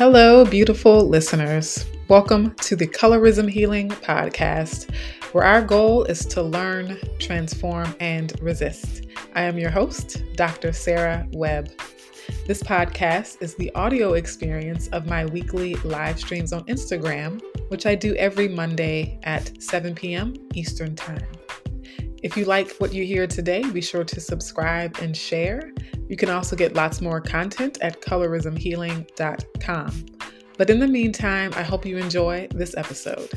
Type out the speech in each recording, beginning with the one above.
Hello, beautiful listeners. Welcome to the Colorism Healing Podcast, where our goal is to learn, transform, and resist. I am your host, Dr. Sarah Webb. This podcast is the audio experience of my weekly live streams on Instagram, which I do every Monday at 7 p.m. Eastern Time. If you like what you hear today, be sure to subscribe and share. You can also get lots more content at colorismhealing.com. But in the meantime, I hope you enjoy this episode.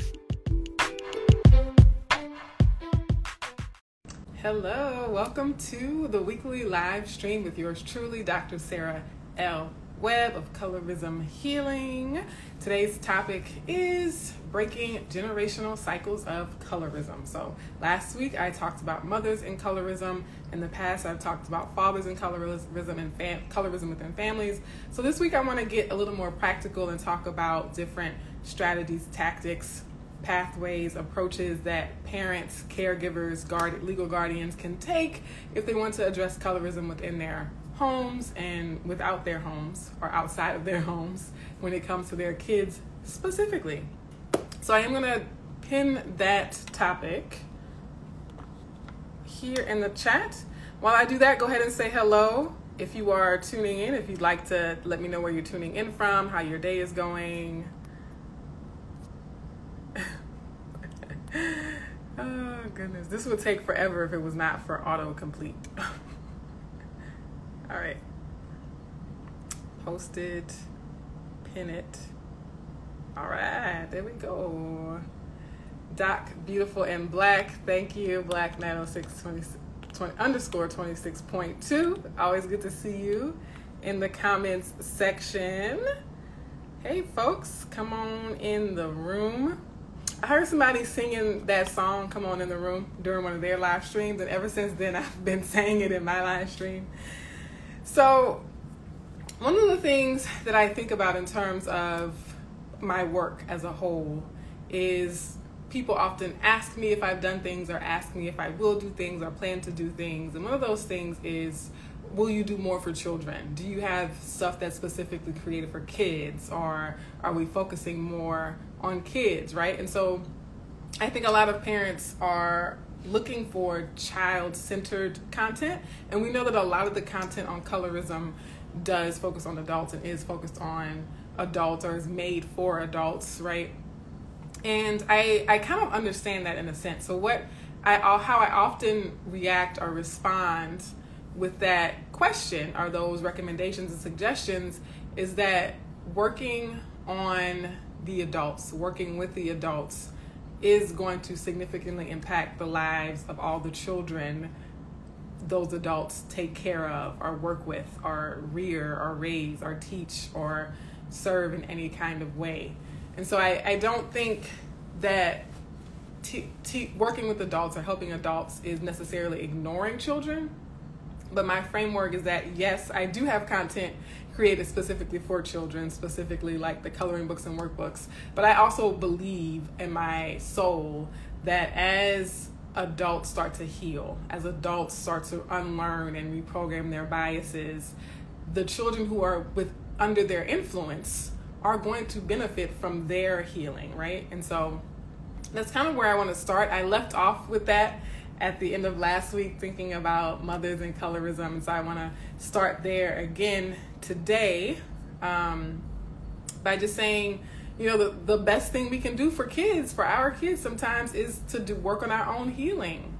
Hello, welcome to the weekly live stream with yours truly, Dr. Sarah L. Webb of Colorism Healing. Today's topic is breaking generational cycles of colorism. So, last week I talked about mothers in colorism. In the past, I've talked about fathers in colorism and fam- colorism within families. So, this week I want to get a little more practical and talk about different strategies, tactics, pathways, approaches that parents, caregivers, guard, legal guardians can take if they want to address colorism within their homes and without their homes or outside of their homes when it comes to their kids specifically. So I am going to pin that topic here in the chat. While I do that, go ahead and say hello if you are tuning in. If you'd like to let me know where you're tuning in from, how your day is going. oh, goodness. This would take forever if it was not for autocomplete. All right. Post it, pin it. All right, there we go. Doc, beautiful and black. Thank you, Black 906 20, underscore 26.2. Always good to see you in the comments section. Hey, folks, come on in the room. I heard somebody singing that song, Come On in the Room, during one of their live streams, and ever since then, I've been saying it in my live stream. So, one of the things that I think about in terms of my work as a whole is people often ask me if I've done things or ask me if I will do things or plan to do things. And one of those things is will you do more for children? Do you have stuff that's specifically created for kids or are we focusing more on kids, right? And so I think a lot of parents are looking for child centered content. And we know that a lot of the content on colorism does focus on adults and is focused on adults or is made for adults, right? And I, I kind of understand that in a sense. So, what I, all how I often react or respond with that question or those recommendations and suggestions is that working on the adults, working with the adults, is going to significantly impact the lives of all the children those adults take care of or work with or rear or raise or teach or serve in any kind of way. And so I, I don't think that t- t- working with adults or helping adults is necessarily ignoring children. But my framework is that yes, I do have content created specifically for children, specifically like the coloring books and workbooks. But I also believe in my soul that as adults start to heal, as adults start to unlearn and reprogram their biases, the children who are with under their influence are going to benefit from their healing, right? And so that's kind of where I want to start. I left off with that at the end of last week thinking about mothers and colorism. And so I want to start there again today um, by just saying, you know, the, the best thing we can do for kids, for our kids sometimes, is to do work on our own healing.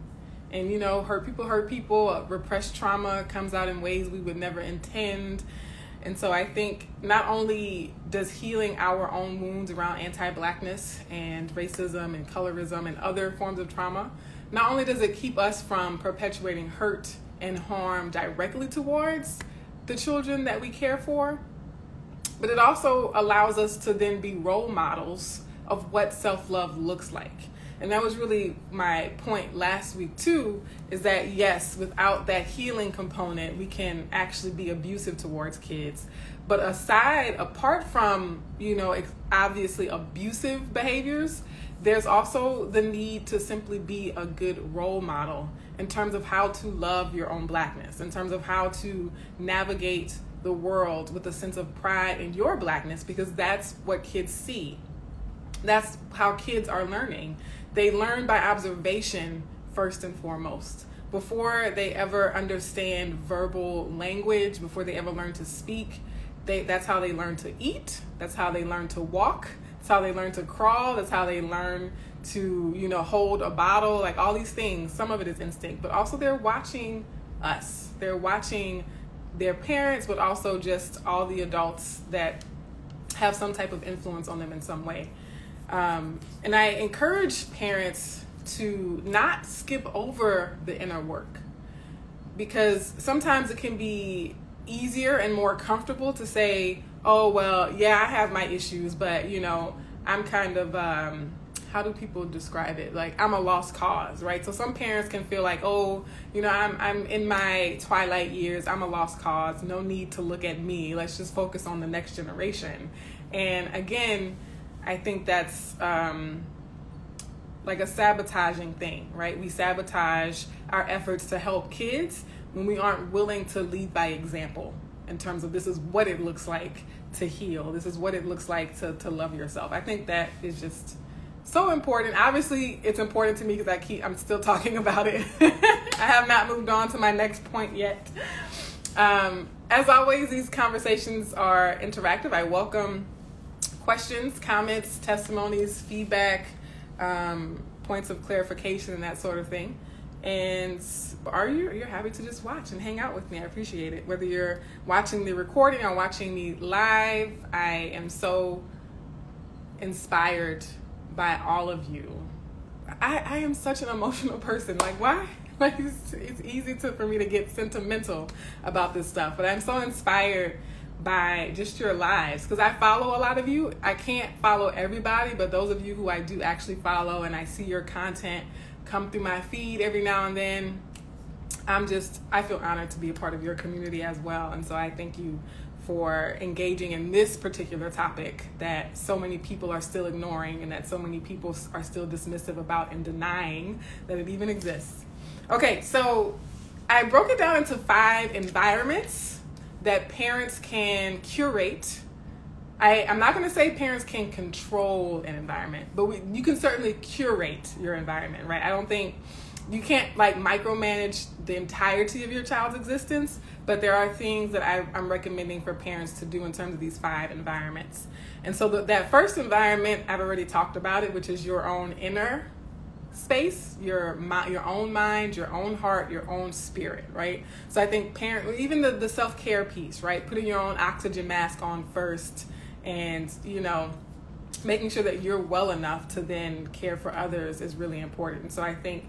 And, you know, hurt people hurt people, repressed trauma comes out in ways we would never intend. And so I think not only does healing our own wounds around anti blackness and racism and colorism and other forms of trauma, not only does it keep us from perpetuating hurt and harm directly towards the children that we care for, but it also allows us to then be role models of what self love looks like. And that was really my point last week, too, is that yes, without that healing component, we can actually be abusive towards kids. But aside, apart from, you know, obviously abusive behaviors, there's also the need to simply be a good role model in terms of how to love your own blackness, in terms of how to navigate the world with a sense of pride in your blackness, because that's what kids see. That's how kids are learning. They learn by observation first and foremost. Before they ever understand verbal language, before they ever learn to speak, they, that's how they learn to eat. That's how they learn to walk. That's how they learn to crawl. That's how they learn to, you know, hold a bottle. Like all these things. Some of it is instinct, but also they're watching us. They're watching their parents, but also just all the adults that have some type of influence on them in some way. Um, and I encourage parents to not skip over the inner work because sometimes it can be easier and more comfortable to say, oh, well, yeah, I have my issues, but, you know, I'm kind of, um, how do people describe it? Like, I'm a lost cause, right? So some parents can feel like, oh, you know, I'm, I'm in my twilight years, I'm a lost cause, no need to look at me, let's just focus on the next generation. And again, I think that's um, like a sabotaging thing, right? We sabotage our efforts to help kids when we aren't willing to lead by example in terms of this is what it looks like to heal. This is what it looks like to, to love yourself. I think that is just so important. Obviously, it's important to me because I keep I'm still talking about it. I have not moved on to my next point yet. Um, as always, these conversations are interactive. I welcome questions, comments, testimonies, feedback, um, points of clarification, and that sort of thing. And are you you're happy to just watch and hang out with me? I appreciate it. Whether you're watching the recording or watching me live, I am so inspired by all of you. I, I am such an emotional person. Like why? Like it's, it's easy to for me to get sentimental about this stuff, but I'm so inspired by just your lives because I follow a lot of you. I can't follow everybody, but those of you who I do actually follow and I see your content come through my feed every now and then. I'm just, I feel honored to be a part of your community as well. And so I thank you for engaging in this particular topic that so many people are still ignoring and that so many people are still dismissive about and denying that it even exists. Okay, so I broke it down into five environments that parents can curate. I, I'm not going to say parents can control an environment, but we, you can certainly curate your environment, right? I don't think you can't like micromanage the entirety of your child's existence, but there are things that I, am recommending for parents to do in terms of these five environments. And so the, that first environment, I've already talked about it, which is your own inner space, your your own mind, your own heart, your own spirit, right? So I think parent, even the, the self care piece, right? Putting your own oxygen mask on first, and you know, making sure that you're well enough to then care for others is really important. So I think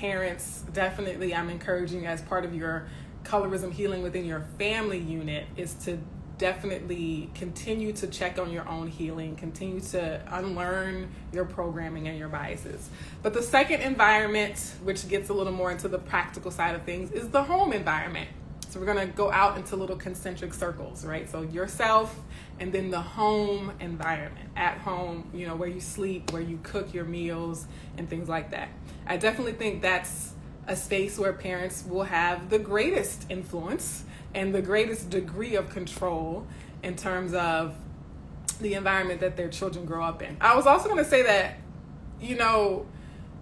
parents definitely, I'm encouraging as part of your colorism healing within your family unit is to definitely continue to check on your own healing, continue to unlearn your programming and your biases. But the second environment, which gets a little more into the practical side of things, is the home environment. So we're gonna go out into little concentric circles, right? So yourself and then the home environment at home, you know, where you sleep, where you cook your meals, and things like that. I definitely think that's a space where parents will have the greatest influence and the greatest degree of control in terms of the environment that their children grow up in. I was also to say that, you know,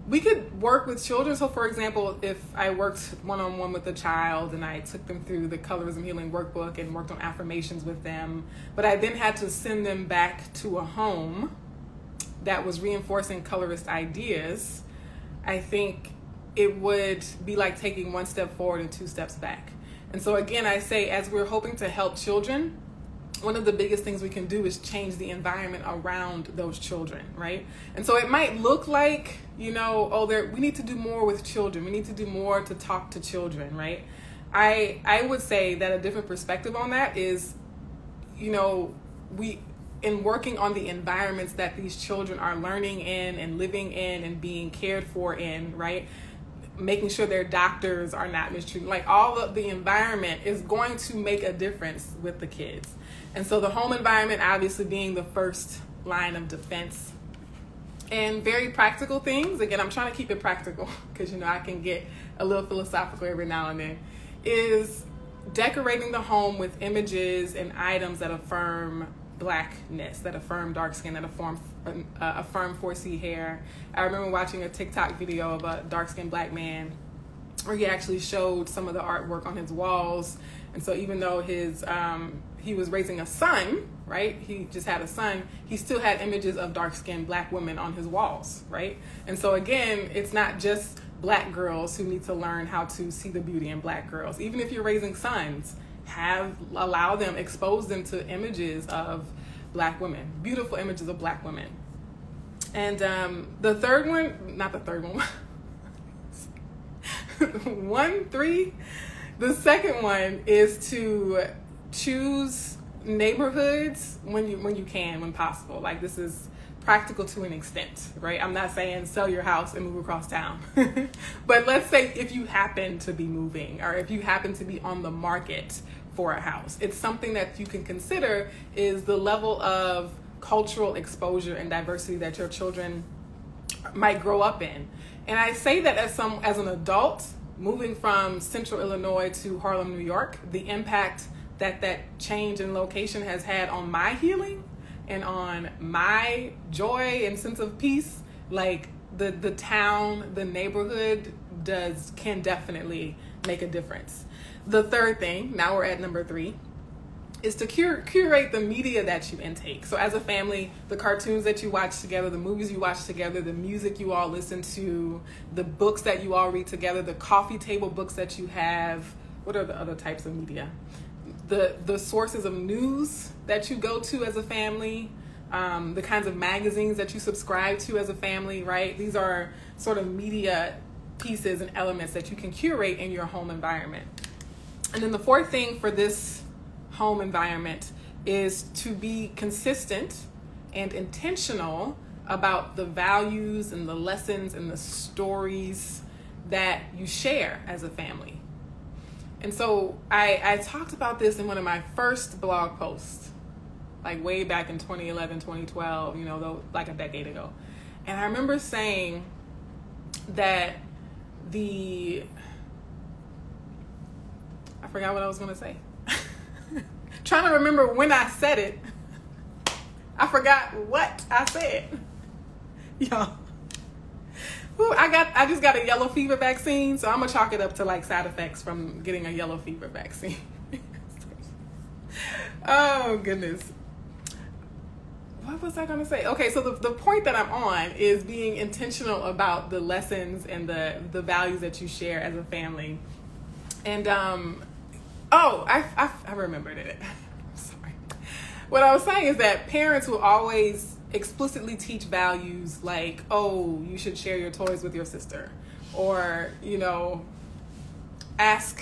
we could work with children. So, for example, if I worked one on one with a child and I took them through the Colorism Healing Workbook and worked on affirmations with them, but I then had to send them back to a home that was reinforcing colorist ideas, I think it would be like taking one step forward and two steps back. And so, again, I say, as we're hoping to help children, one of the biggest things we can do is change the environment around those children, right? And so it might look like, you know, oh, there we need to do more with children. We need to do more to talk to children, right? I I would say that a different perspective on that is, you know, we in working on the environments that these children are learning in and living in and being cared for in, right? Making sure their doctors are not mistreated. Like all of the environment is going to make a difference with the kids. And so the home environment obviously being the first line of defense. And very practical things. Again, I'm trying to keep it practical because you know I can get a little philosophical every now and then, is decorating the home with images and items that affirm blackness, that affirm dark skin, that affirm uh, firm 4C hair. I remember watching a TikTok video of a dark skinned black man where he actually showed some of the artwork on his walls. And so even though his um, he was raising a son, right? He just had a son. He still had images of dark skinned black women on his walls, right? And so again, it's not just black girls who need to learn how to see the beauty in black girls. Even if you're raising sons, have allow them, expose them to images of black women, beautiful images of black women. And um, the third one, not the third one, one, three. The second one is to choose neighborhoods when you when you can, when possible. Like this is practical to an extent, right? I'm not saying sell your house and move across town. but let's say if you happen to be moving or if you happen to be on the market for a house, it's something that you can consider is the level of cultural exposure and diversity that your children might grow up in. And I say that as some as an adult moving from central Illinois to Harlem, New York, the impact that that change in location has had on my healing and on my joy and sense of peace, like the the town, the neighborhood does can definitely make a difference. The third thing, now we're at number 3, is to cur- curate the media that you intake. So as a family, the cartoons that you watch together, the movies you watch together, the music you all listen to, the books that you all read together, the coffee table books that you have, what are the other types of media? the the sources of news that you go to as a family, um, the kinds of magazines that you subscribe to as a family, right? These are sort of media pieces and elements that you can curate in your home environment. And then the fourth thing for this home environment is to be consistent and intentional about the values and the lessons and the stories that you share as a family. And so I, I talked about this in one of my first blog posts, like way back in 2011, 2012, you know, though, like a decade ago. And I remember saying that the, I forgot what I was to say. Trying to remember when I said it. I forgot what I said. Y'all. Ooh, I got I just got a yellow fever vaccine, so I'm gonna chalk it up to like side effects from getting a yellow fever vaccine. oh goodness. What was I gonna say? Okay, so the, the point that I'm on is being intentional about the lessons and the the values that you share as a family. And um oh, I I, I remembered it. sorry. What I was saying is that parents will always explicitly teach values like, oh, you should share your toys with your sister, or, you know, ask,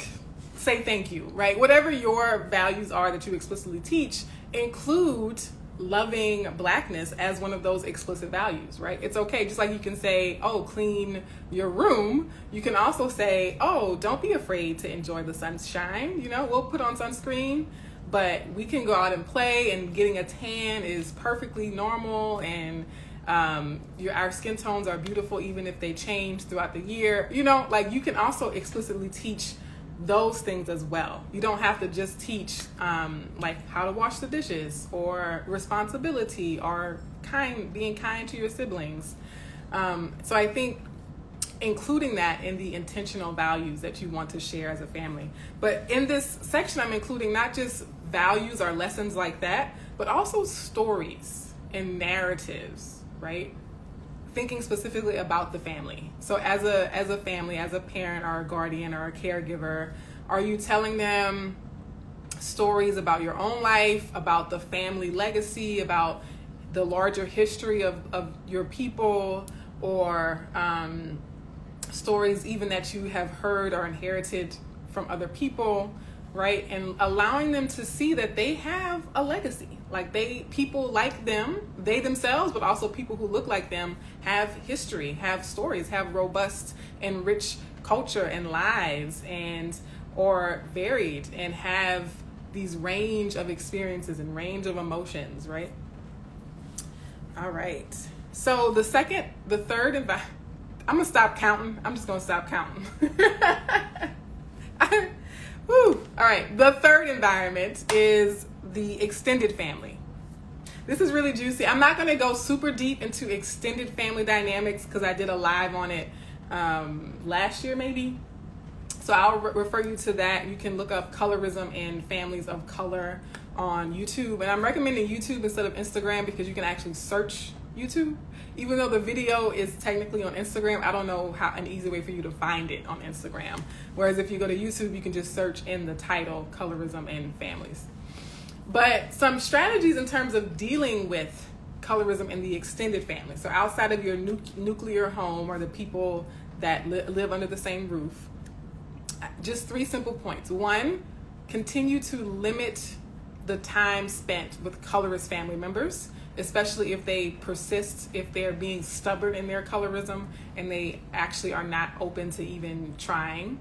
say thank you, right? Whatever your values are that you explicitly teach, include loving blackness as one of those explicit values, right? It's okay. Just like you can say, oh, clean your room, you can also say, oh, don't be afraid to enjoy the sunshine. You know, we'll put on sunscreen but we can go out and play and getting a tan is perfectly normal and um, your our skin tones are beautiful even if they change throughout the year you know like you can also explicitly teach those things as well you don't have to just teach um, like how to wash the dishes or responsibility or kind being kind to your siblings um, so i think including that in the intentional values that you want to share as a family. But in this section, I'm including not just values or lessons like that, but also stories and narratives, right? Thinking specifically about the family. So as a as a family, as a parent or a guardian or a caregiver, are you telling them stories about your own life, about the family legacy, about the larger history of, of your people, or um, stories even that you have heard or inherited from other people? right and allowing them to see that they have a legacy like they people like them they themselves but also people who look like them have history have stories have robust and rich culture and lives and or varied and have these range of experiences and range of emotions right all right so the second the third envi- I'm gonna stop counting. I'm just gonna stop counting. Woo. All right. The third environment is the extended family. This is really juicy. I'm not going to go super deep into extended family dynamics because I did a live on it um, last year, maybe. So I'll re- refer you to that. You can look up colorism and families of color on YouTube. And I'm recommending YouTube instead of Instagram because you can actually search YouTube. Even though the video is technically on Instagram, I don't know how an easy way for you to find it on Instagram. Whereas if you go to YouTube, you can just search in the title colorism and families. But some strategies in terms of dealing with colorism in the extended family. So outside of your nu- nuclear home or the people that li- live under the same roof, just three simple points. One, continue to limit the time spent with colorist family members, especially if they persist, if they're being stubborn in their colorism and they actually are not open to even trying.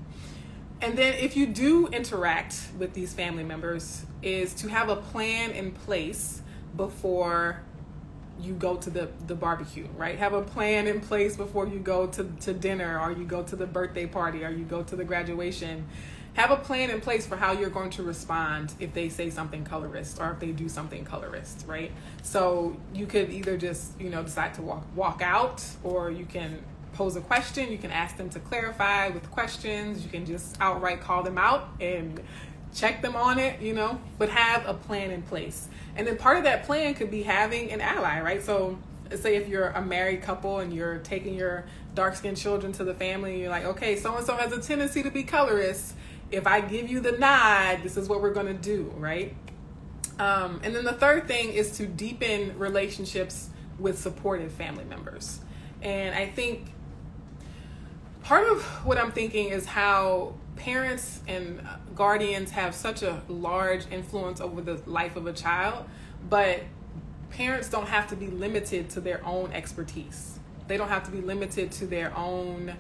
And then if you do interact with these family members, is to have a plan in place before you go to the, the barbecue, right? Have a plan in place before you go to, to dinner or you go to the birthday party or you go to the graduation. Have a plan in place for how you're going to respond if they say something colorist or if they do something colorist, right? So you could either just, you know, decide to walk walk out or you can pose a question, you can ask them to clarify with questions, you can just outright call them out and check them on it, you know, but have a plan in place. And then part of that plan could be having an ally, right? So, say if you're a married couple and you're taking your dark skinned children to the family, and you're like, okay, so and so has a tendency to be colorist. If I give you the nod, this is what we're to do, right? Um, and then the third thing is to deepen relationships with supportive family members. And I think part of what I'm thinking is how parents and guardians have such a large influence over the life of a child, but parents don't have to be limited to their own expertise. They don't have to be limited to their own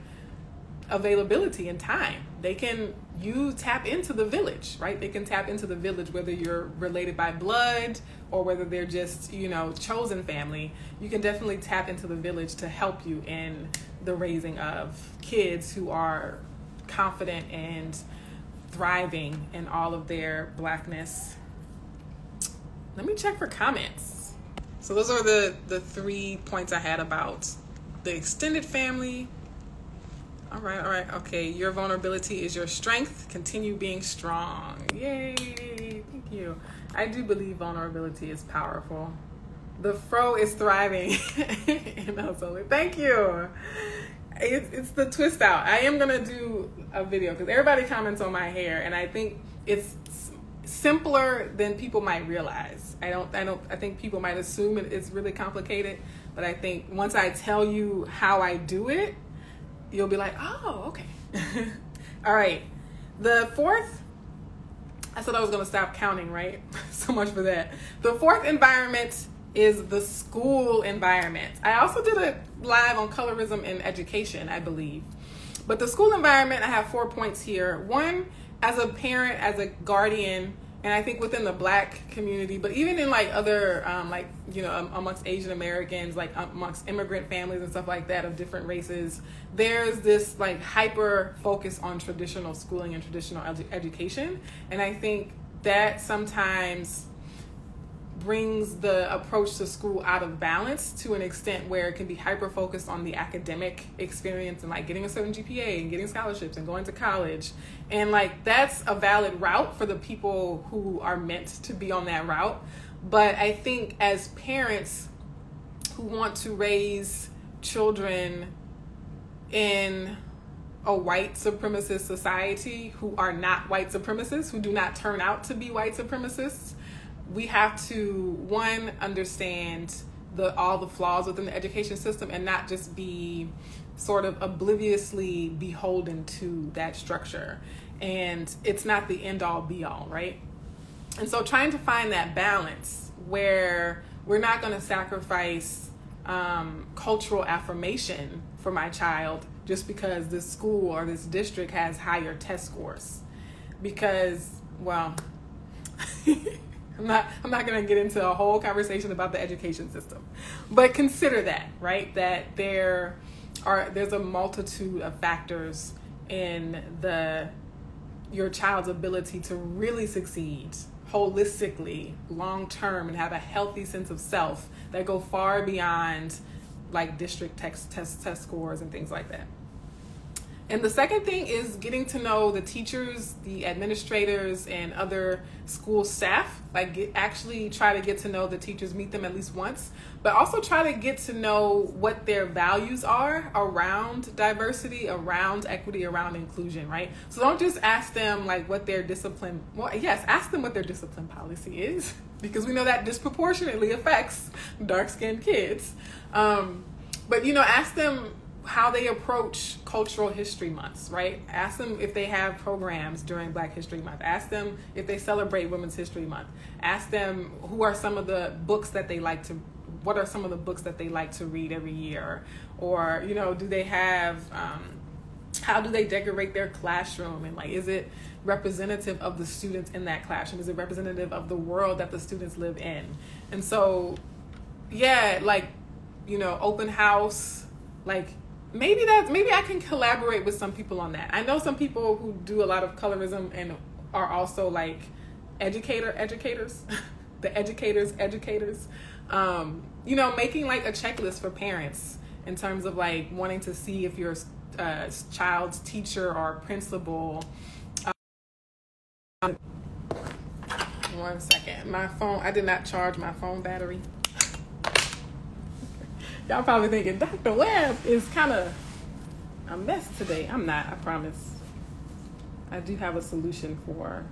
availability and time. They can you tap into the village, right? They can tap into the village whether you're related by blood or whether they're just, you know, chosen family. You can definitely tap into the village to help you in the raising of kids who are confident and thriving in all of their blackness. Let me check for comments. So those are the the three points I had about the extended family. All right, all right, okay. Your vulnerability is your strength. Continue being strong. Yay! Thank you. I do believe vulnerability is powerful. The fro is thriving. and also, thank you it's, it's the twist out. I am gonna do a video because everybody comments on my hair, and I think it's simpler than people might realize. I don't. I don't. I think people might assume it's really complicated, but I think once I tell you how I do it, you'll be like, oh, okay. All right. The fourth. I said I was gonna stop counting, right? so much for that. The fourth environment is the school environment. I also did a live on colorism in education, I believe. But the school environment, I have four points here. One, as a parent, as a guardian, and I think within the black community, but even in like other, um, like, you know, amongst Asian Americans, like amongst immigrant families and stuff like that of different races, there's this like hyper focus on traditional schooling and traditional education. And I think that sometimes brings the approach to school out of balance to an extent where it can be hyper focused on the academic experience and like getting a certain GPA and getting scholarships and going to college. And like that's a valid route for the people who are meant to be on that route. But I think as parents who want to raise children in a white supremacist society who are not white supremacists, who do not turn out to be white supremacists, we have to one understand the all the flaws within the education system and not just be sort of obliviously beholden to that structure. And it's not the end all be all right? And so trying to find that balance where we're not going to sacrifice um, cultural affirmation for my child just because this school or this district has higher test scores. Because well I'm not I'm not going to get into a whole conversation about the education system. But consider that, right? That there are there's a multitude of factors in the your child's ability to really succeed holistically long term and have a healthy sense of self that go far beyond like district test test test scores and things like that and the second thing is getting to know the teachers, the administrators, and other school staff. Like, get, actually try to get to know the teachers, meet them at least once, but also try to get to know what their values are around diversity, around equity, around inclusion, right? So don't just ask them like what their discipline, well, yes, ask them what their discipline policy is, because we know that disproportionately affects dark skinned kids. Um, but, you know, ask them how they approach cultural history months, right? Ask them if they have programs during Black History Month. Ask them if they celebrate Women's History Month. Ask them who are some of the books that they like to what are some of the books that they like to read every year or you know do they have um, how do they decorate their classroom and like is it representative of the students in that classroom is it representative of the world that the students live in and so yeah like you know open house like maybe that maybe I can collaborate with some people on that. I know some people who do a lot of colorism and are also like educator educators, the educators educators. Um, you know, making like a checklist for parents in terms of like wanting to see if your uh, child's teacher or principal. Um, one second, my phone. I did not charge my phone battery. Y'all probably thinking Dr. Webb is kind of a mess today. I'm not, I promise. I do have a solution for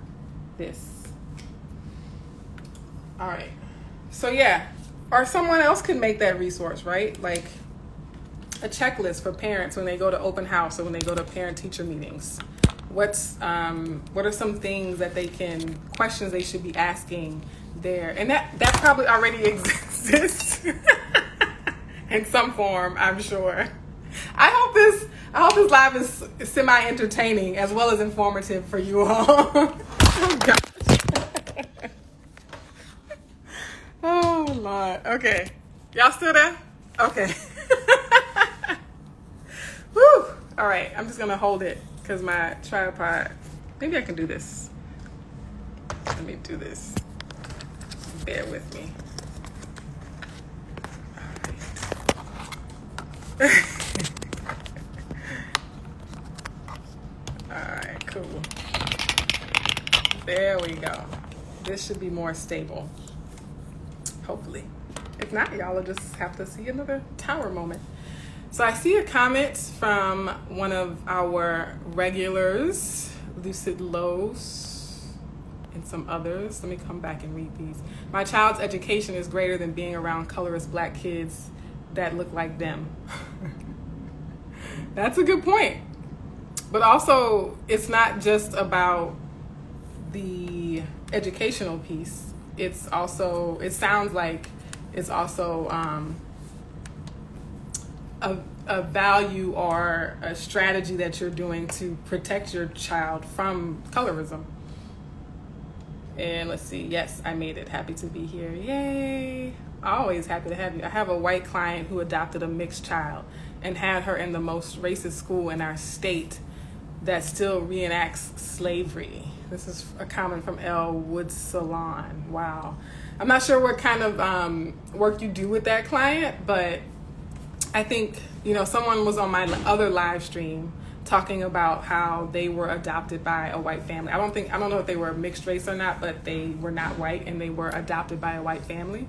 this. All right. So, yeah, or someone else can make that resource, right? Like a checklist for parents when they go to open house or when they go to parent teacher meetings. What's um, what are some things that they can questions they should be asking there, and that that probably already exists in some form, I'm sure. I hope this I hope this live is semi entertaining as well as informative for you all. oh gosh. oh Lord. Okay. Y'all still there? Okay. Woo! All right, I'm just gonna hold it because my tripod. Maybe I can do this. Let me do this. Bear with me. All right, cool. There we go. This should be more stable. Hopefully. If not, y'all will just have to see another tower moment. So I see a comment from one of our regulars, Lucid Lowe's, and some others. Let me come back and read these. My child's education is greater than being around colorist black kids that look like them. That's a good point. But also, it's not just about the educational piece. It's also, it sounds like it's also um, a, a value or a strategy that you're doing to protect your child from colorism. And let's see, yes, I made it. Happy to be here. Yay! Always happy to have you. I have a white client who adopted a mixed child and had her in the most racist school in our state that still reenacts slavery. This is a comment from Elle Woods Salon. Wow. I'm not sure what kind of um, work you do with that client, but I think, you know, someone was on my other live stream talking about how they were adopted by a white family. I don't think, I don't know if they were mixed race or not, but they were not white and they were adopted by a white family.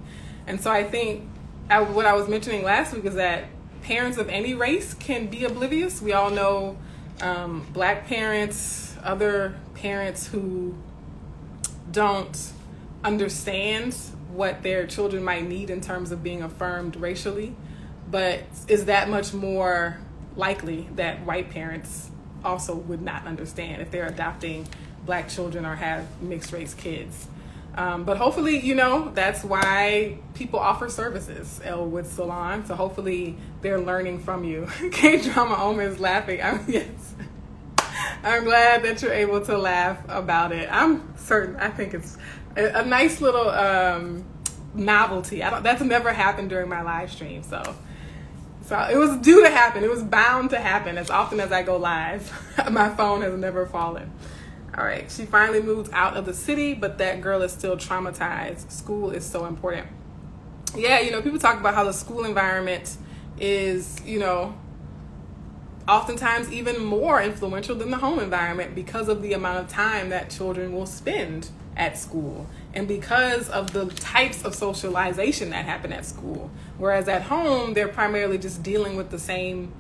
And so I think I, what I was mentioning last week is that parents of any race can be oblivious. We all know um, black parents, other parents who don't understand what their children might need in terms of being affirmed racially. But is that much more likely that white parents also would not understand if they're adopting black children or have mixed race kids? Um, but hopefully, you know, that's why people offer services, Elwood Salon. So hopefully they're learning from you. K Drama Oma is laughing. I'm, yes. I'm glad that you're able to laugh about it. I'm certain, I think it's a, a nice little um, novelty. I don't, that's never happened during my live stream. So So it was due to happen. It was bound to happen. As often as I go live, my phone has never fallen. All right, she finally moved out of the city, but that girl is still traumatized. School is so important. Yeah, you know, people talk about how the school environment is, you know, oftentimes even more influential than the home environment because of the amount of time that children will spend at school and because of the types of socialization that happen at school. Whereas at home, they're primarily just dealing with the same,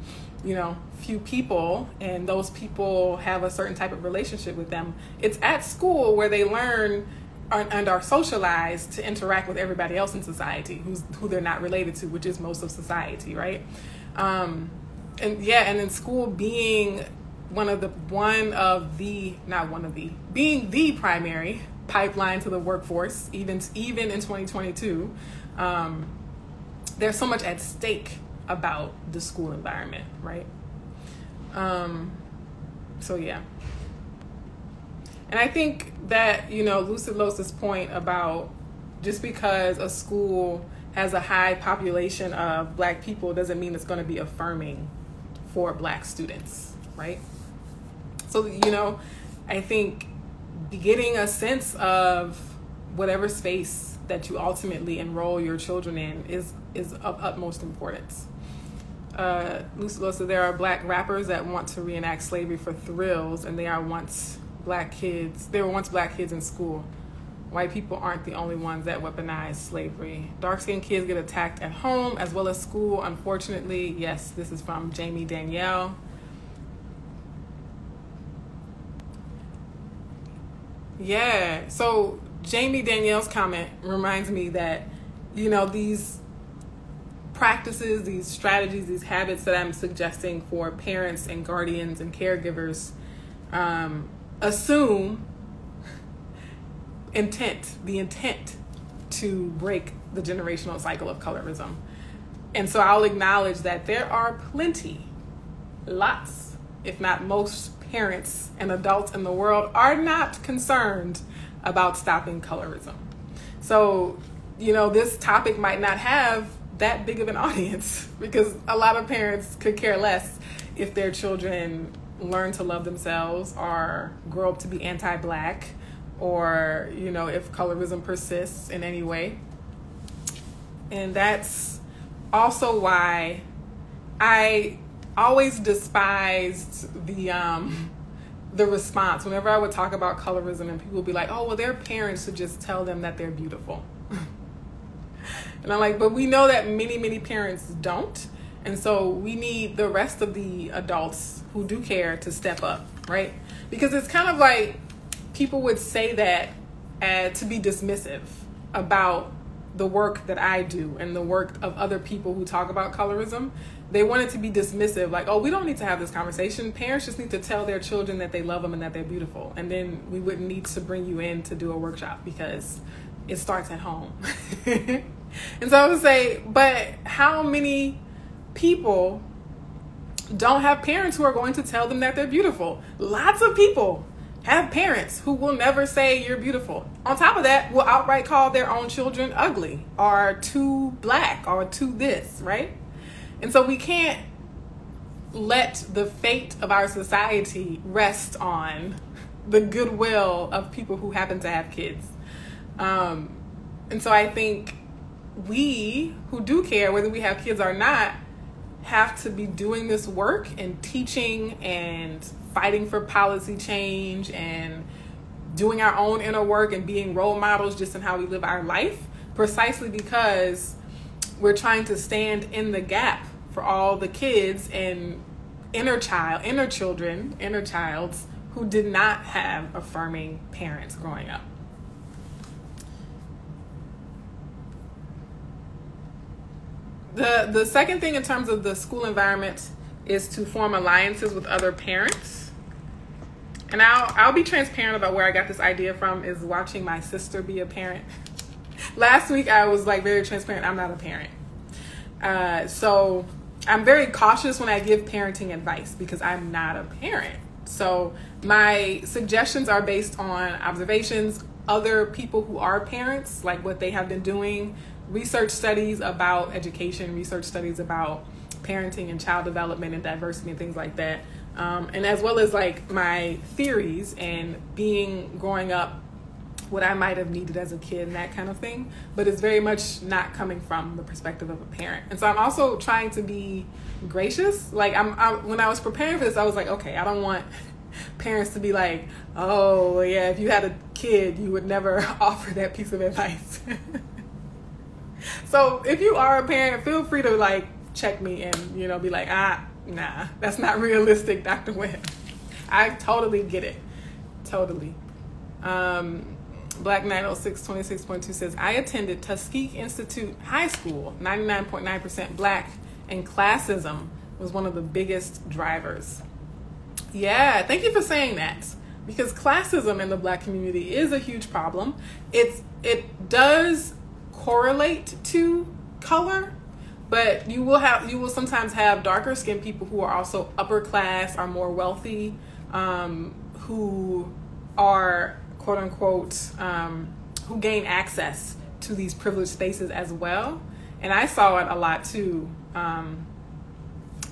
you know, few people, and those people have a certain type of relationship with them. It's at school where they learn and are socialized to interact with everybody else in society who's who they're not related to, which is most of society, right? Um, and yeah, and in school being one of the one of the not one of the being the primary pipeline to the workforce, even even in 2022, um, there's so much at stake about the school environment, right? Um, so yeah, and I think that you know Lucid Los's point about just because a school has a high population of black people doesn't mean it's going to be affirming for black students, right? So you know, I think getting a sense of whatever space that you ultimately enroll your children in is is of utmost importance. Uh, Lucy said there are black rappers that want to reenact slavery for thrills, and they are once black kids. They were once black kids in school. White people aren't the only ones that weaponize slavery. Dark skinned kids get attacked at home as well as school. Unfortunately, yes, this is from Jamie Danielle. Yeah. So Jamie Danielle's comment reminds me that, you know, these practices, these strategies, these habits that I'm suggesting for parents and guardians and caregivers um, assume intent, the intent to break the generational cycle of colorism. And so I'll acknowledge that there are plenty, lots, if not most parents and adults in the world are not concerned about stopping colorism. So, you know, this topic might not have that big of an audience because a lot of parents could care less if their children learn to love themselves or grow up to be anti black or, you know, if colorism persists in any way. And that's also why I always despised the um, the response whenever I would talk about colorism, and people would be like, "Oh, well, their parents should just tell them that they're beautiful." And I'm like, "But we know that many, many parents don't." And so we need the rest of the adults who do care to step up, right? Because it's kind of like people would say that uh, to be dismissive about the work that I do and the work of other people who talk about colorism they want it to be dismissive, like, oh, we don't need to have this conversation. Parents just need to tell their children that they love them and that they're beautiful. And then we wouldn't need to bring you in to do a workshop because it starts at home. and so I would say, but how many people don't have parents who are going to tell them that they're beautiful? Lots of people have parents who will never say you're beautiful. On top of that, will outright call their own children ugly or too black or too this, right? And so we can't let the fate of our society rest on the goodwill of people who happen to have kids. Um, and so I think we who do care, whether we have kids or not, have to be doing this work and teaching and fighting for policy change and doing our own inner work and being role models just in how we live our life precisely because we're trying to stand in the gap for all the kids and inner child, inner children, inner childs who did not have affirming parents growing up. The the second thing in terms of the school environment is to form alliances with other parents. And I'll I'll be transparent about where I got this idea from is watching my sister be a parent. Last week I was like very transparent. I'm not a parent. Uh, so I'm very cautious when I give parenting advice because I'm not a parent. So my suggestions are based on observations, other people who are parents, like what they have been doing, research studies about education, research studies about parenting and child development and diversity and things like that. Um, and as well as like my theories and being growing up what I might have needed as a kid and that kind of thing. But it's very much not coming from the perspective of a parent. And so I'm also trying to be gracious. Like I'm, I, when I was preparing for this, I was like, okay, I don't want parents to be like, oh yeah, if you had a kid, you would never offer that piece of advice. so if you are a parent, feel free to like check me and you know be like, ah, nah, that's not realistic, Dr. Wynn. I totally get it, totally. Um, Black 90626.2 says, I attended Tuskegee Institute High School, 99.9% black, and classism was one of the biggest drivers. Yeah, thank you for saying that. Because classism in the black community is a huge problem. It's it does correlate to color, but you will have you will sometimes have darker skinned people who are also upper class, are more wealthy, um, who are quote unquote, um, who gain access to these privileged spaces as well. And I saw it a lot too um,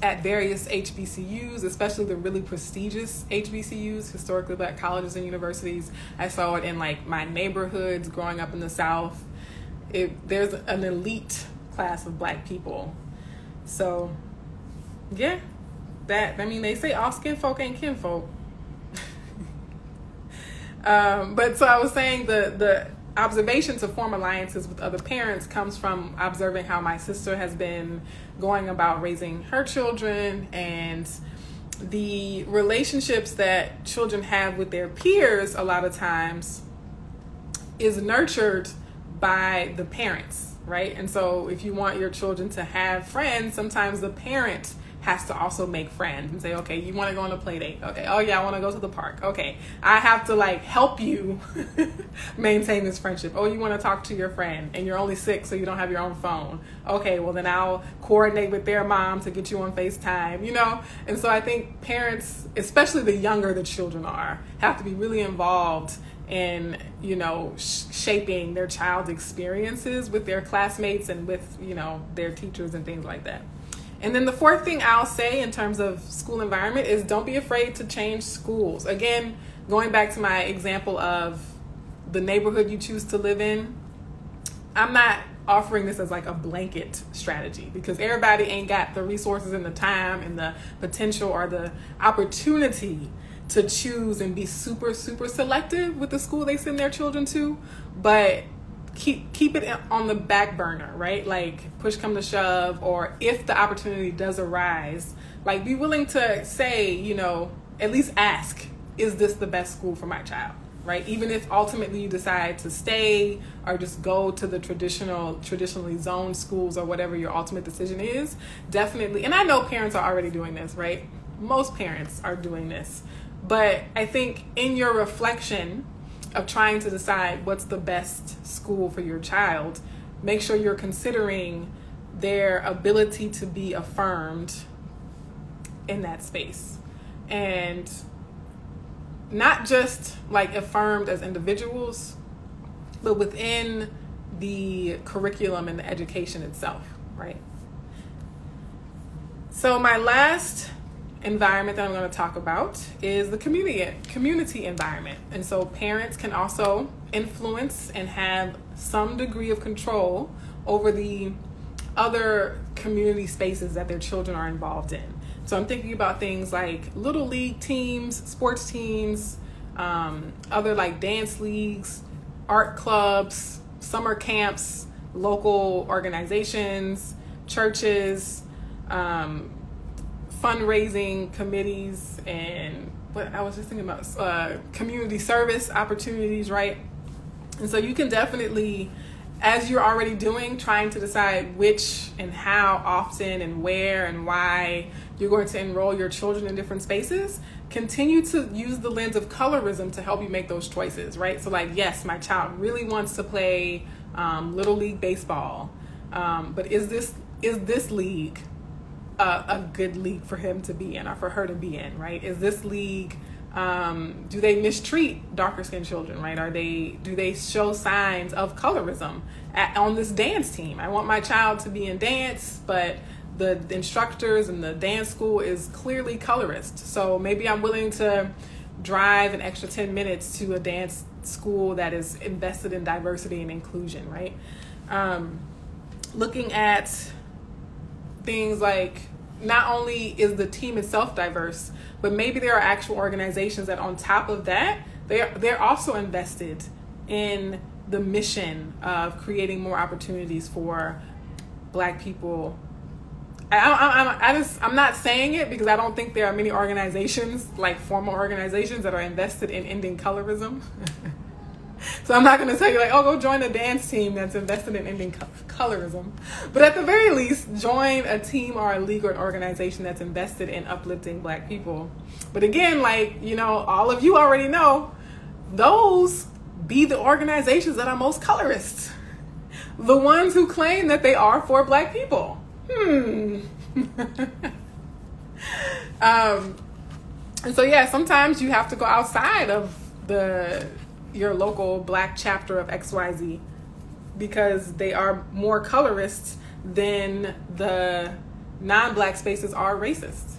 at various HBCUs, especially the really prestigious HBCUs, historically black colleges and universities. I saw it in like my neighborhoods growing up in the South. It, there's an elite class of black people. So, yeah, that, I mean, they say all skin folk ain't kinfolk. Um, but so I was saying the the observation to form alliances with other parents comes from observing how my sister has been going about raising her children and the relationships that children have with their peers a lot of times is nurtured by the parents right and so if you want your children to have friends sometimes the parent has to also make friends and say, okay, you want to go on a play date? Okay. Oh yeah, I want to go to the park. Okay. I have to like help you maintain this friendship. Oh, you want to talk to your friend and you're only six, so you don't have your own phone. Okay. Well, then I'll coordinate with their mom to get you on FaceTime, you know? And so I think parents, especially the younger the children are, have to be really involved in you know sh- shaping their child's experiences with their classmates and with you know their teachers and things like that and then the fourth thing I'll say in terms of school environment is don't be afraid to change schools. Again, going back to my example of the neighborhood you choose to live in, I'm not offering this as like a blanket strategy because everybody ain't got the resources and the time and the potential or the opportunity to choose and be super super selective with the school they send their children to but keep keep it on the back burner, right? Like push come to shove, or if the opportunity does arise, like be willing to say, you know, at least ask, is this the best school for my child? Right? Even if ultimately you decide to stay or just go to the traditional traditionally zoned schools or whatever your ultimate decision is, definitely and I know parents are already doing this, right? Most parents are doing this. But I think in your reflection, of trying to decide what's the best school for your child, make sure you're considering their ability to be affirmed in that space. And not just like affirmed as individuals, but within the curriculum and the education itself, right? So, my last environment that I'm going to talk about is the community community environment. And so parents can also influence and have some degree of control over the other community spaces that their children are involved in. So I'm thinking about things like little league teams, sports teams, um, other like dance leagues, art clubs, summer camps, local organizations, churches, um, fundraising committees and what I was just thinking about uh, community service opportunities, right? And so you can definitely, as you're already doing, trying to decide which and how often and where and why you're going to enroll your children in different spaces, continue to use the lens of colorism to help you make those choices, right? So, like, yes, my child really wants to play um, little league baseball, um, but is this is this league a, a, good league for him to be in or for her to be in, right? Is this league um, do they mistreat darker skinned children, right? Are they do they show signs of colorism at, on this dance team? I want my child to be in dance, but the instructors and the dance school is clearly colorist. So maybe I'm willing to drive an extra 10 minutes to a dance school that is invested in diversity and inclusion, right? Um, looking at things like not only is the team itself diverse, but maybe there are actual organizations that on top of that, they're they're also invested in the mission of creating more opportunities for black people I, I, I, just I'm not saying it because I don't think there are many organizations like formal organizations that are invested in ending colorism. so I'm not going to tell you like, oh, go join a dance team that's invested in ending colorism. But at the very least, join a team or a league or an organization that's invested in uplifting Black people. But again, like you know, all of you already know, those be the organizations that are most colorist, the ones who claim that they are for Black people hmm. um, and so yeah, sometimes you have to go outside of the your local black chapter of XYZ because they are more colorist than the non-black spaces are racist.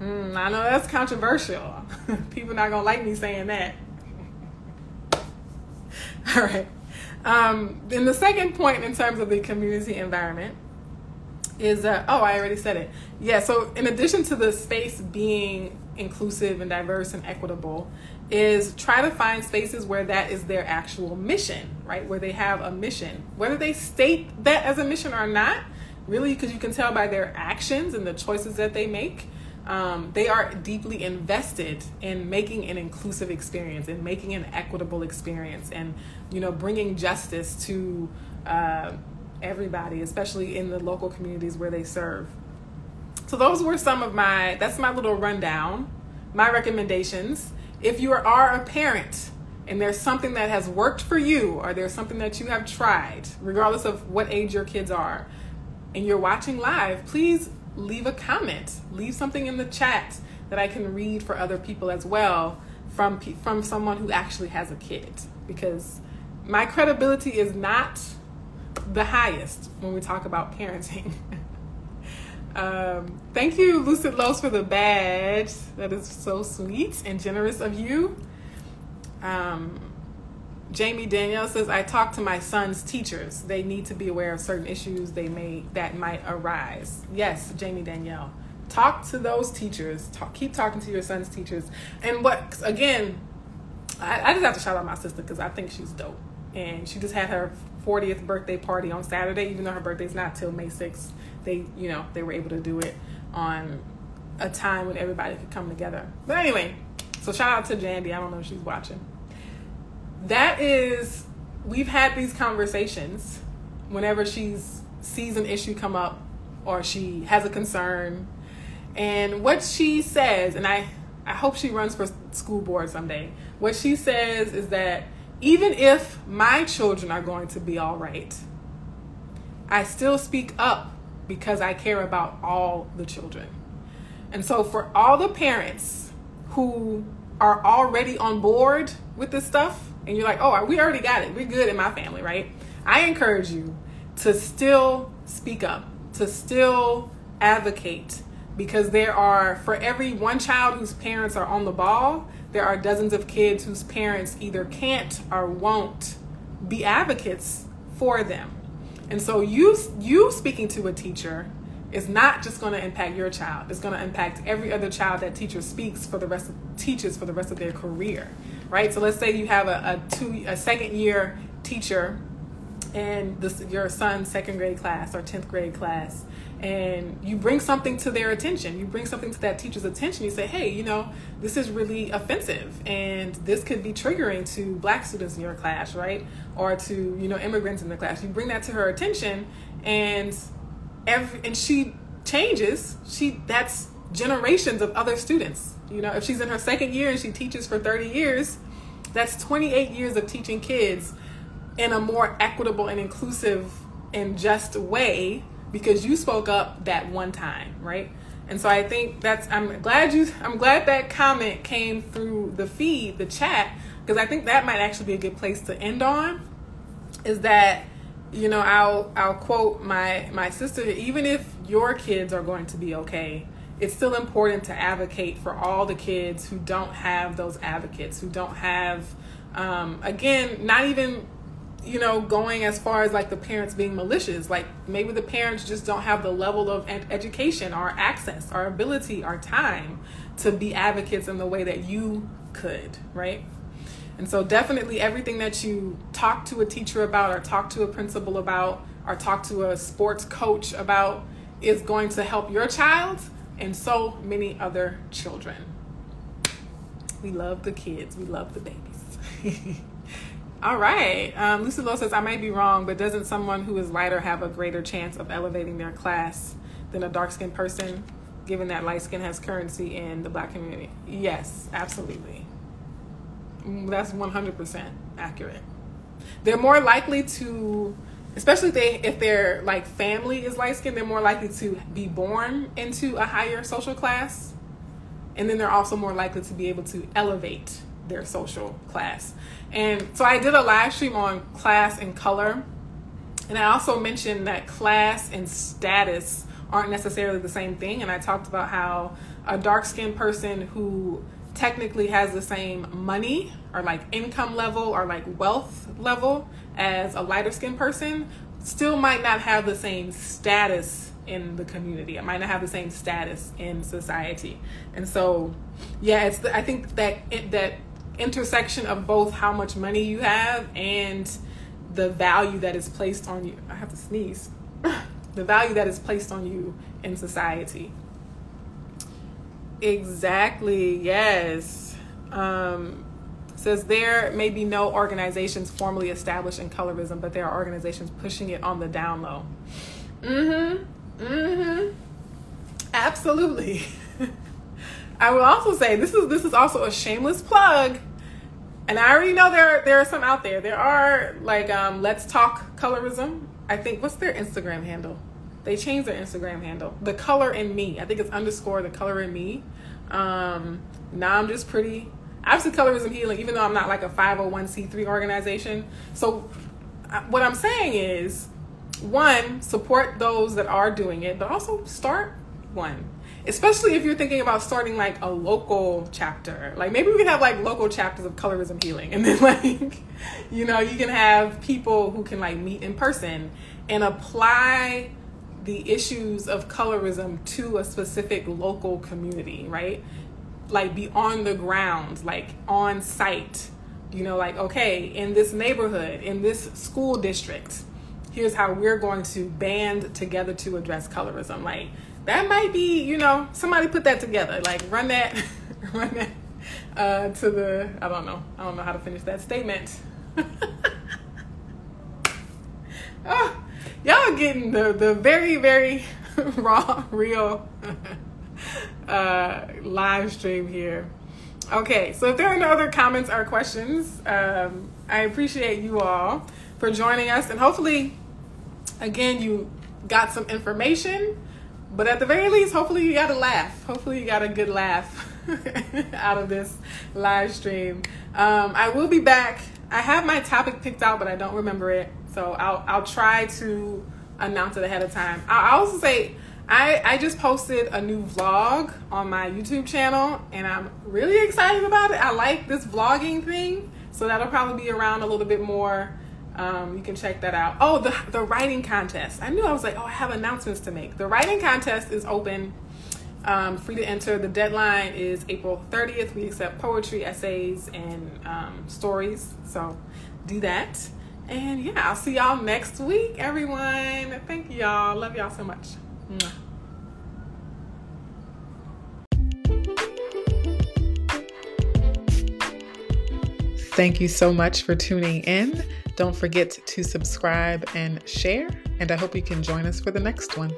Mm, I know that's controversial. People not gonna like me saying that. All right. Um, then the second point in terms of the community environment is that oh i already said it yeah so in addition to the space being inclusive and diverse and equitable is try to find spaces where that is their actual mission right where they have a mission whether they state that as a mission or not really because you can tell by their actions and the choices that they make um, they are deeply invested in making an inclusive experience and making an equitable experience and you know bringing justice to uh, everybody, especially in the local communities where they serve. So those were some of my that's my little rundown, my recommendations. If you are a parent and there's something that has worked for you or there's something that you have tried, regardless of what age your kids are, and you're watching live, please leave a comment. Leave something in the chat that I can read for other people as well from from someone who actually has a kid because my credibility is not the highest when we talk about parenting. um, thank you, Lucid Los, for the badge. That is so sweet and generous of you. Um, Jamie Danielle says, I talk to my son's teachers. They need to be aware of certain issues they may that might arise. Yes, Jamie Danielle. Talk to those teachers. Talk, keep talking to your son's teachers. And what again, I, I just have to shout out my sister because I think she's dope. And she just had her 40th birthday party on Saturday, even though her birthday's not till May 6th. They, you know, they were able to do it on a time when everybody could come together. But anyway, so shout out to Jandy. I don't know if she's watching. That is, we've had these conversations whenever she's sees an issue come up or she has a concern. And what she says, and I, I hope she runs for school board someday. What she says is that even if my children are going to be all right, I still speak up because I care about all the children. And so, for all the parents who are already on board with this stuff, and you're like, oh, we already got it, we're good in my family, right? I encourage you to still speak up, to still advocate, because there are, for every one child whose parents are on the ball, there are dozens of kids whose parents either can't or won't be advocates for them. And so you you speaking to a teacher is not just going to impact your child. It's going to impact every other child that teacher speaks for the rest of teaches for the rest of their career, right? So let's say you have a, a two a second year teacher and this your son's second grade class or 10th grade class and you bring something to their attention. You bring something to that teacher's attention. You say hey you know this is really offensive and this could be triggering to black students in your class right? Or to you know immigrants in the class. You bring that to her attention and every and she changes. She that's generations of other students. You know if she's in her second year and she teaches for 30 years that's 28 years of teaching kids in a more equitable and inclusive and just way because you spoke up that one time, right? And so I think that's I'm glad you I'm glad that comment came through the feed, the chat, because I think that might actually be a good place to end on is that you know, I'll I'll quote my my sister. Even if your kids are going to be okay, it's still important to advocate for all the kids who don't have those advocates, who don't have, um, again, not even you know, going as far as like the parents being malicious. Like maybe the parents just don't have the level of ed- education or access or ability or time to be advocates in the way that you could, right? And so, definitely everything that you talk to a teacher about, or talk to a principal about, or talk to a sports coach about is going to help your child and so many other children. We love the kids, we love the babies. All right. Um, Lucy Lowe says, I might be wrong, but doesn't someone who is lighter have a greater chance of elevating their class than a dark skinned person, given that light skin has currency in the black community? Yes, absolutely. Mm, that's 100% accurate. They're more likely to, especially if, they, if their like family is light skinned, they're more likely to be born into a higher social class. And then they're also more likely to be able to elevate their social class. And so I did a live stream on class and color. And I also mentioned that class and status aren't necessarily the same thing. And I talked about how a dark skinned person who technically has the same money or like income level or like wealth level as a lighter skinned person still might not have the same status in the community. It might not have the same status in society. And so, yeah, it's the, I think that it, that intersection of both how much money you have and the value that is placed on you. I have to sneeze. the value that is placed on you in society. Exactly, yes. Um, says there may be no organizations formally established in colorism, but there are organizations pushing it on the down low. Mm hmm. Mm hmm. Absolutely. I will also say this is this is also a shameless plug and I already know there there are some out there. There are like um, Let's Talk Colorism. I think what's their Instagram handle? They changed their Instagram handle. The color in me. I think it's underscore the color in me. Um, now I'm just pretty. Obviously, colorism healing. Even though I'm not like a 501c3 organization. So uh, what I'm saying is, one, support those that are doing it, but also start one especially if you're thinking about starting like a local chapter. Like maybe we can have like local chapters of colorism healing, and then like you know you can have people who can like meet in person and apply the issues of colorism to a specific local community, right? Like be on the ground, like on site. You know, like okay, in this neighborhood, in this school district, here's how we're going to band together to address colorism. Like that might be, you know, somebody put that together. Like run that, run that uh, to the. I don't know. I don't know how to finish that statement. oh, y'all getting the the very very raw, real uh, live stream here. Okay, so if there are no other comments or questions, um, I appreciate you all for joining us, and hopefully, again, you got some information but at the very least, hopefully you got a laugh. Hopefully you got a good laugh out of this live stream. Um, I will be back. I have my topic picked out, but I don't remember it. So I'll I'll try to announce it ahead of time. I'll also say I, I just posted a new vlog on my YouTube channel and I'm really excited about it. I like this vlogging thing. So that'll probably be around a little bit more um, you can check that out. Oh, the, the writing contest. I knew I was like, oh, I have announcements to make. The writing contest is open, um, free to enter. The deadline is April 30th. We accept poetry, essays, and um, stories. So do that. And yeah, I'll see y'all next week, everyone. Thank y'all. Love y'all so much. Mwah. Thank you so much for tuning in. Don't forget to subscribe and share, and I hope you can join us for the next one.